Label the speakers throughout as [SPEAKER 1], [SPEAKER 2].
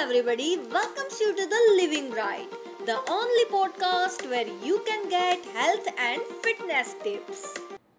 [SPEAKER 1] everybody, welcomes you to the Living Right, the only podcast where you can get health and fitness tips.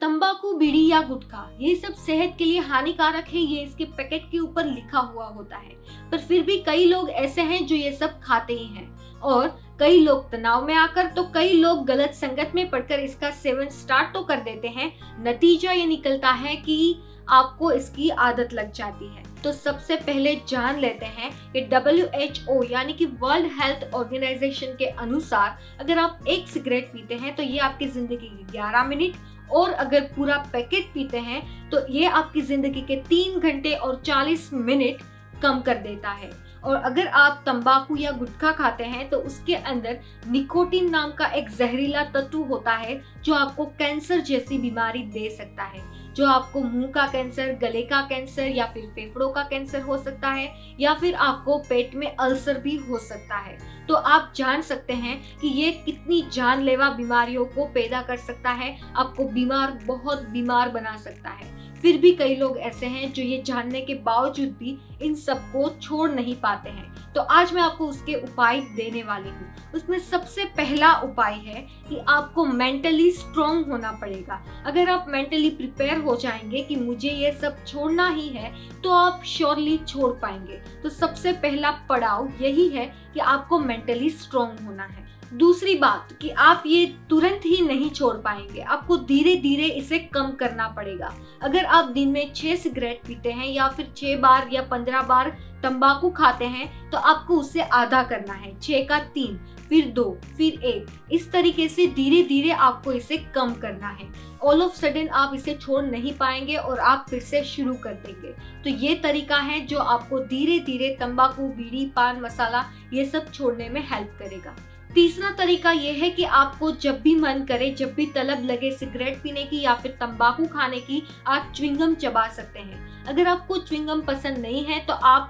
[SPEAKER 2] तंबाकू बीड़ी या गुटखा ये सब सेहत के लिए हानिकारक है ये इसके पैकेट के ऊपर लिखा हुआ होता है पर फिर भी कई लोग ऐसे हैं जो ये सब खाते ही हैं और कई लोग तनाव में आकर तो कई लोग गलत संगत में पड़कर इसका सेवन स्टार्ट तो कर देते हैं। नतीजा ये निकलता है कि आपको इसकी आदत लग जाती है। तो सबसे पहले जान लेते हैं कि डब्ल्यू एच ओ यानी कि वर्ल्ड हेल्थ ऑर्गेनाइजेशन के अनुसार अगर आप एक सिगरेट पीते हैं तो ये आपकी ज़िंदगी की 11 मिनट और अगर पूरा पैकेट पीते हैं तो ये आपकी ज़िंदगी के तीन घंटे और 40 मिनट कम कर देता है। और अगर आप तंबाकू या गुटखा खाते हैं तो उसके अंदर निकोटीन नाम का एक जहरीला तत्व होता है, जो आपको कैंसर जैसी बीमारी दे सकता है। जो आपको मुँह का कैंसर, गले का कैंसर या फिर फेफड़ों का कैंसर हो सकता है, या फिर आपको पेट में अल्सर भी हो सकता है। तो आप जान सकते हैं कि ये कितनी जानलेवा बीमारियों को पैदा कर सकता है, आपको बीमार, बहुत बीमार बना सकता है। फिर भी कई लोग ऐसे हैं जो ये जानने के बावजूद भी इन सबको छोड़ नहीं पाते हैं। तो आज मैं आपको उसके उपाय देने वाली हूँ। उसमें सबसे पहला उपाय है कि आपको मेंटली स्ट्रोंग होना पड़ेगा। अगर आप मेंटली प्रिपेयर हो जाएँगे कि मुझे ये सब छोड़ना ही है तो आप श्योरली छोड़ पाएँगे। तो सबसे पहला पड़ाव यही है कि आपको मेंटली स्ट्रोंग होना है। दूसरी बात कि आप ये तुरंत ही नहीं छोड़ पाएँगे। आपको धीरे धीरे इसे कम करना पड़ेगा। अगर आप दिन में छह सिगरेट पीते हैं या फिर छह बार या पंद्रह बार तंबाकू खाते हैं तो आपको उससे आधा करना है, छह का तीन, फिर दो, फिर एक। इस तरीके से धीरे धीरे आपको इसे कम करना है। ऑल ऑफ़ सडन आप इसे छोड़ नहीं पाएँगे और आप फिर से शुरू कर देंगे। तो ये तरीका है जो आपको धीरे धीरे तंबाकू, बीड़ी, पान, मसाला ये सब छोड़ने में हेल्प करेगा। तीसरा तरीका यह है कि आपको जब भी मन करे, जब भी तलब लगे सिगरेट पीने की या फिर तंबाकू खाने की, आप च्विंगम चबा सकते हैं। अगर आपको च्विंगम पसंद नहीं है तो आप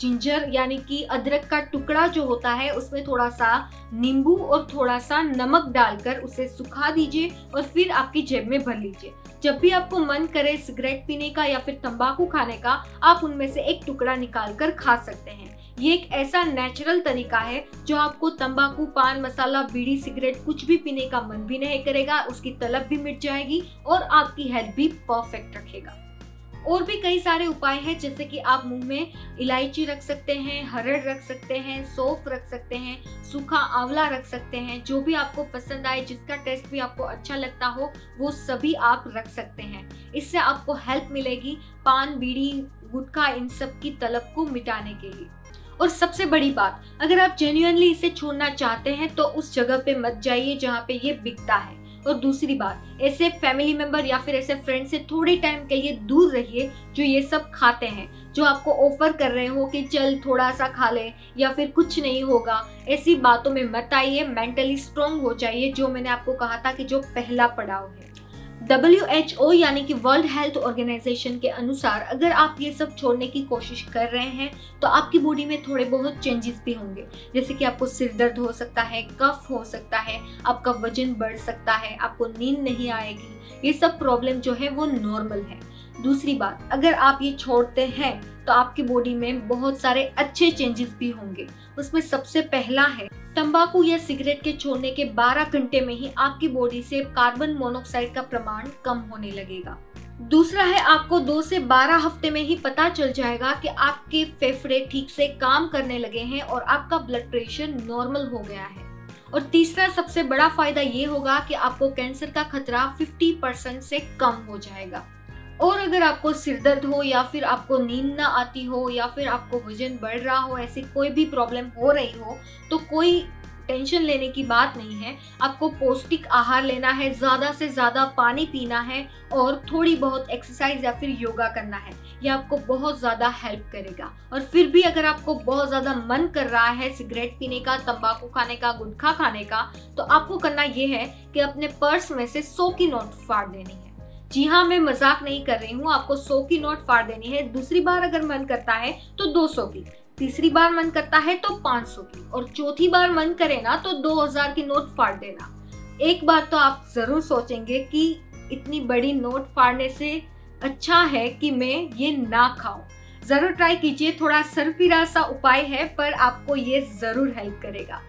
[SPEAKER 2] जिंजर यानी कि अदरक का टुकड़ा जो होता है, उसमें थोड़ा सा नींबू और थोड़ा सा नमक डालकर उसे सुखा दीजिए और फिर आपकी जेब में भर लीजिए। जब भी आपको मन करे सिगरेट पीने का या फिर तंबाकू खाने का, आप उनमें से एक टुकड़ा निकाल कर खा सकते हैं। ये एक ऐसा नेचुरल तरीका है जो आपको तंबाकू, पान, मसाला, बीड़ी, सिगरेट, कुछ भी पीने का मन भी नहीं करेगा, उसकी तलब भी मिट जाएगी और आपकी हेल्थ भी परफेक्ट रखेगा। और भी कई सारे उपाय हैं, जैसे कि आप मुँह में इलायची रख सकते हैं, हरड़ रख सकते हैं, सौफ रख सकते हैं, सूखा आंवला रख सकते हैं, जो भी आपको पसंद आए, जिसका टेस्ट भी आपको अच्छा लगता हो, वो सभी आप रख सकते हैं। इससे आपको हेल्प मिलेगी, पान, बीड़ी, गुटखा, इन सब की तलब को मिटाने के लिए। और सबसे बड़ी बात, अगर आप जेन्यूनली इसे छोड़ना चाहते हैं तो उस जगह पे मत जाइए जहाँ पे ये बिकता है। और दूसरी बात, ऐसे फैमिली मेंबर या फिर ऐसे फ्रेंड से थोड़े टाइम के लिए दूर रहिए जो ये सब खाते हैं, जो आपको ऑफ़र कर रहे हो कि चल थोड़ा सा खा ले या फिर कुछ नहीं होगा। ऐसी बातों में मत आइए मेंटली स्ट्रांग हो जाइए, जो मैंने आपको कहा था कि जो पहला पड़ाव है। ओ यानी कि वर्ल्ड हेल्थ ऑर्गेनाइजेशन के अनुसार अगर आप ये सब छोड़ने की कोशिश कर रहे हैं तो आपकी बॉडी में थोड़े बहुत चेंजेस भी होंगे। जैसे कि आपको सिर दर्द हो सकता है, कफ हो सकता है, आपका वज़न बढ़ सकता है, आपको नींद नहीं आएगी, ये सब प्रॉब्लम जो है वो नॉर्मल है। दूसरी बात, अगर आप ये छोड़ते हैं तो आपकी बॉडी में बहुत सारे अच्छे चेंजेस भी होंगे। उसमें सबसे पहला है तंबाकू या सिगरेट के छोड़ने के 12 घंटे में ही आपकी बॉडी से कार्बन मोनोक्साइड का प्रमाण कम होने लगेगा। दूसरा है, आपको दो से बारह हफ़्ते में ही पता चल जाएगा कि आपके फेफड़े ठीक से काम करने लगे हैं और आपका ब्लड प्रेशर नॉर्मल हो गया है। और तीसरा, सबसे बड़ा फ़ायदा ये होगा कि आपको कैंसर का खतरा 50 परसेंट से कम हो जाएगा। और अगर आपको सिर दर्द हो या फिर आपको नींद ना आती हो या फिर आपको वज़न बढ़ रहा हो, ऐसी कोई भी प्रॉब्लम हो रही हो तो कोई टेंशन लेने की बात नहीं है। आपको पौष्टिक आहार लेना है, ज़्यादा से ज़्यादा पानी पीना है और थोड़ी बहुत एक्सरसाइज या फिर योगा करना है। ये आपको बहुत ज़्यादा हेल्प करेगा। और फिर भी अगर आपको बहुत ज़्यादा मन कर रहा है सिगरेट पीने का, तंबाकू खाने का, गुटखा खाने का तो आपको करना ये है कि अपने पर्स में से सौ की नोट फाड़ देनी है। जी हाँ मैं मज़ाक नहीं कर रही हूँ, आपको सौ की नोट फाड़ देनी है। दूसरी बार अगर मन करता है तो दो सौ की। तीसरी बार मन करता है तो पाँच सौ की। और चौथी बार मन करे ना तो दो हज़ार की नोट फाड़ देना। एक बार तो आप ज़रूर सोचेंगे कि इतनी बड़ी नोट फाड़ने से अच्छा है कि मैं ये ना खाऊं। ज़रूर ट्राई कीजिए, थोड़ा सरफिरा सा उपाय है, पर आपको ये ज़रूर हेल्प करेगा।